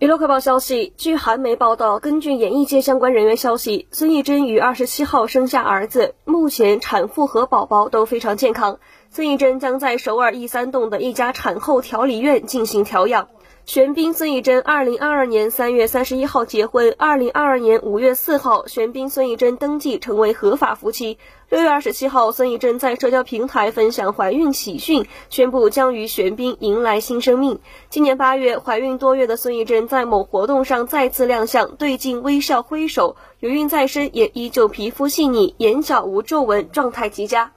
娱乐快报消息，据韩媒报道，根据演艺界相关人员消息，孙艺珍于二十七号生下儿子，目前产妇和宝宝都非常健康。孙艺珍将在首尔一三栋的一家产后调理院进行调养。玄彬、孙艺珍二零二二年三月三十一号结婚，二零二二年五月四号，玄彬、孙艺珍登记成为合法夫妻。六月二十七号，孙艺珍在社交平台分享怀孕喜讯，宣布将与玄彬迎来新生命。今年八月，怀孕多月的孙艺珍在某活动上再次亮相，对镜微笑挥手，有孕在身，也依旧皮肤细腻，眼角无皱纹，状态极佳。